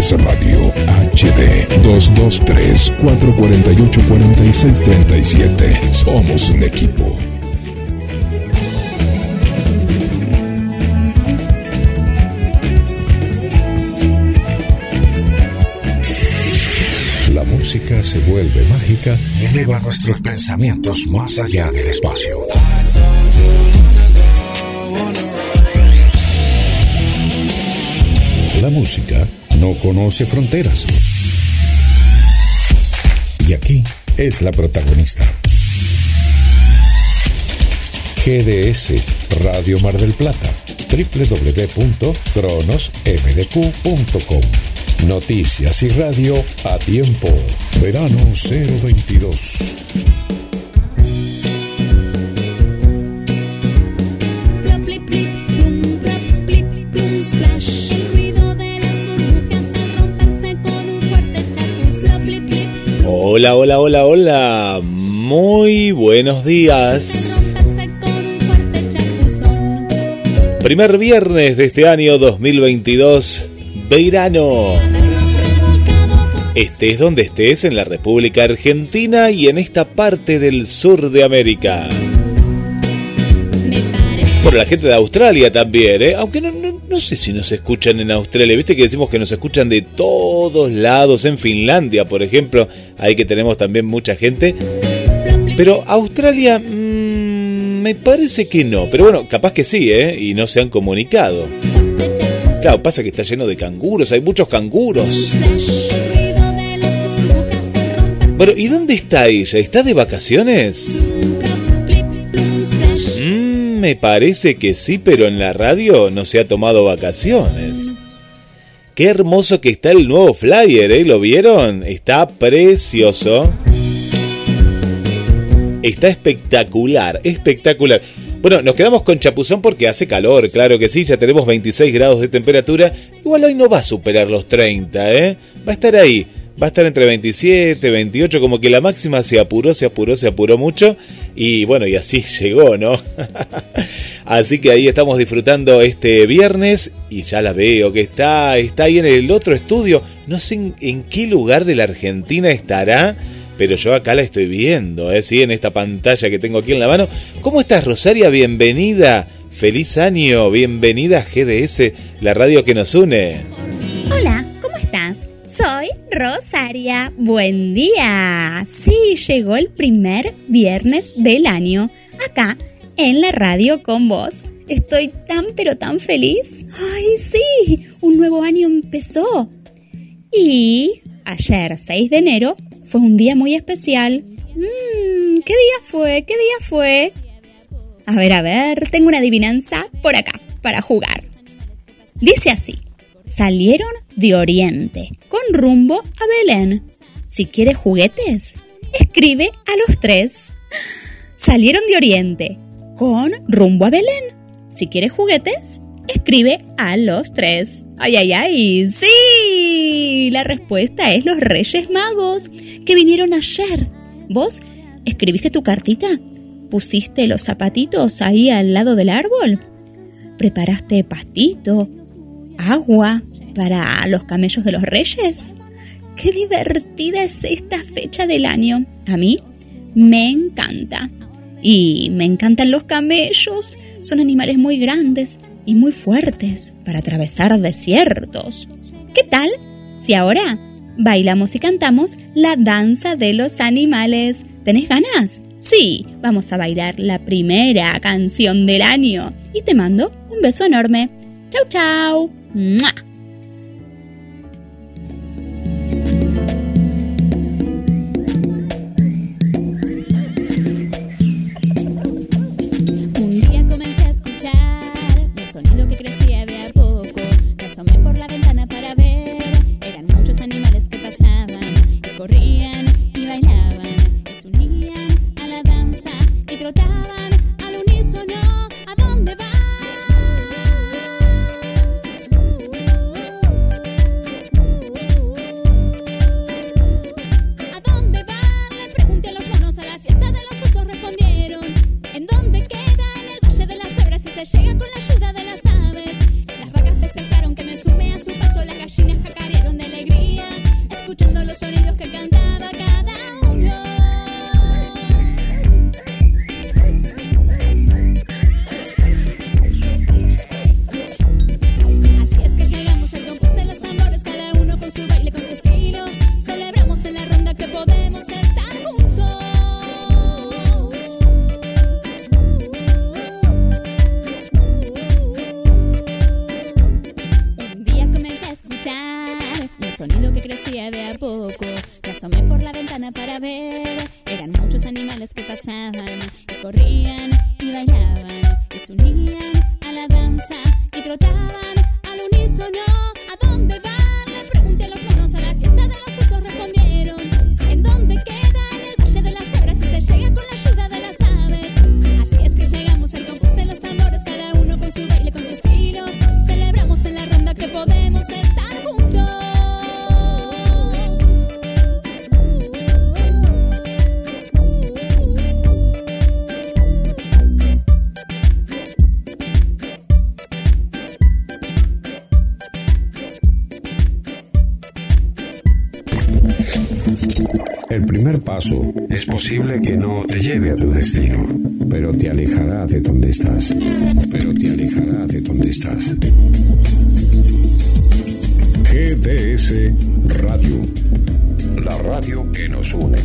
Radio HD 223-448-4637. Somos un equipo. La música se vuelve mágica y eleva nuestros pensamientos más allá del espacio. La música no conoce fronteras. Y aquí es la protagonista. GDS Radio Mar del Plata www.cronosmdq.com Noticias y radio a tiempo. Verano 022. Hola, hola, hola, hola. Muy buenos días. Primer viernes de este año 2022, verano. Estés donde estés en la República Argentina y en esta parte del sur de América. Por la gente de Australia también, ¿eh? aunque no, no, no, sé si nos escuchan en Australia. Viste que decimos que nos escuchan de todos lados, en Finlandia, por ejemplo, ahí que tenemos también mucha gente. Pero Australia, mmm, me parece que no. Pero bueno, capaz que sí, ¿eh? Y no se han comunicado. Claro, pasa que está lleno de canguros, hay muchos canguros. Bueno, ¿y dónde está ella? ¿Está de vacaciones? me parece que sí, pero en la radio no se ha tomado vacaciones. Qué hermoso que está el nuevo flyer, ¿eh? ¿Lo vieron? Está precioso. Está espectacular, espectacular. Bueno, nos quedamos con chapuzón porque hace calor, claro que sí, ya tenemos 26 grados de temperatura. Igual hoy no va a superar los 30, ¿eh? Va a estar ahí va a estar entre 27, 28, como que la máxima se apuró, se apuró, se apuró mucho y bueno, y así llegó, ¿no? así que ahí estamos disfrutando este viernes y ya la veo que está, está ahí en el otro estudio, no sé en, qué lugar de la Argentina estará. Pero yo acá la estoy viendo, ¿eh? ¿Sí? En esta pantalla que tengo aquí en la mano. ¿Cómo estás, Rosaria? Bienvenida. Feliz año. Bienvenida a GDS, la radio que nos une. Hola. Soy Rosaria. Buen día. Sí, llegó el primer viernes del año. Acá, en la radio con vos. Estoy tan pero tan feliz. ¡Ay, sí! Un nuevo año empezó. Y ayer, 6 de enero, fue un día muy especial. Mmm, ¿qué día fue? ¿Qué día fue? A ver, a ver, tengo una adivinanza por acá, para jugar. Dice así salieron de Oriente rumbo a Belén. Si quieres juguetes, escribe a los tres. Salieron de Oriente con rumbo a Belén. Si quieres juguetes, escribe a los tres. ¡Ay, ay, ay! ¡Sí! La respuesta es los Reyes Magos que vinieron ayer. ¿Vos escribiste tu cartita? ¿Pusiste los zapatitos ahí al lado del árbol? ¿Preparaste pastito agua para los camellos de los reyes. Qué divertida es esta fecha del año. A mí me encanta. Y me encantan los camellos. Son animales muy grandes y muy fuertes para atravesar desiertos. ¿Qué tal si ahora bailamos y cantamos la danza de los animales? ¿Tenés ganas? Sí, vamos a bailar la primera canción del año. Y te mando un beso enorme. Chau, chau. ¡Mua! corrían. eran muchos animales que pasaban y corrían y bailaban y se unían a la danza y trotaban al unísono. ¿A dónde van? Les pregunté a los monos a la fiesta de los osos El primer paso es posible que no te lleve a tu destino, pero te alejará de donde estás. Pero te alejará de donde estás. GDS Radio. La radio que nos une.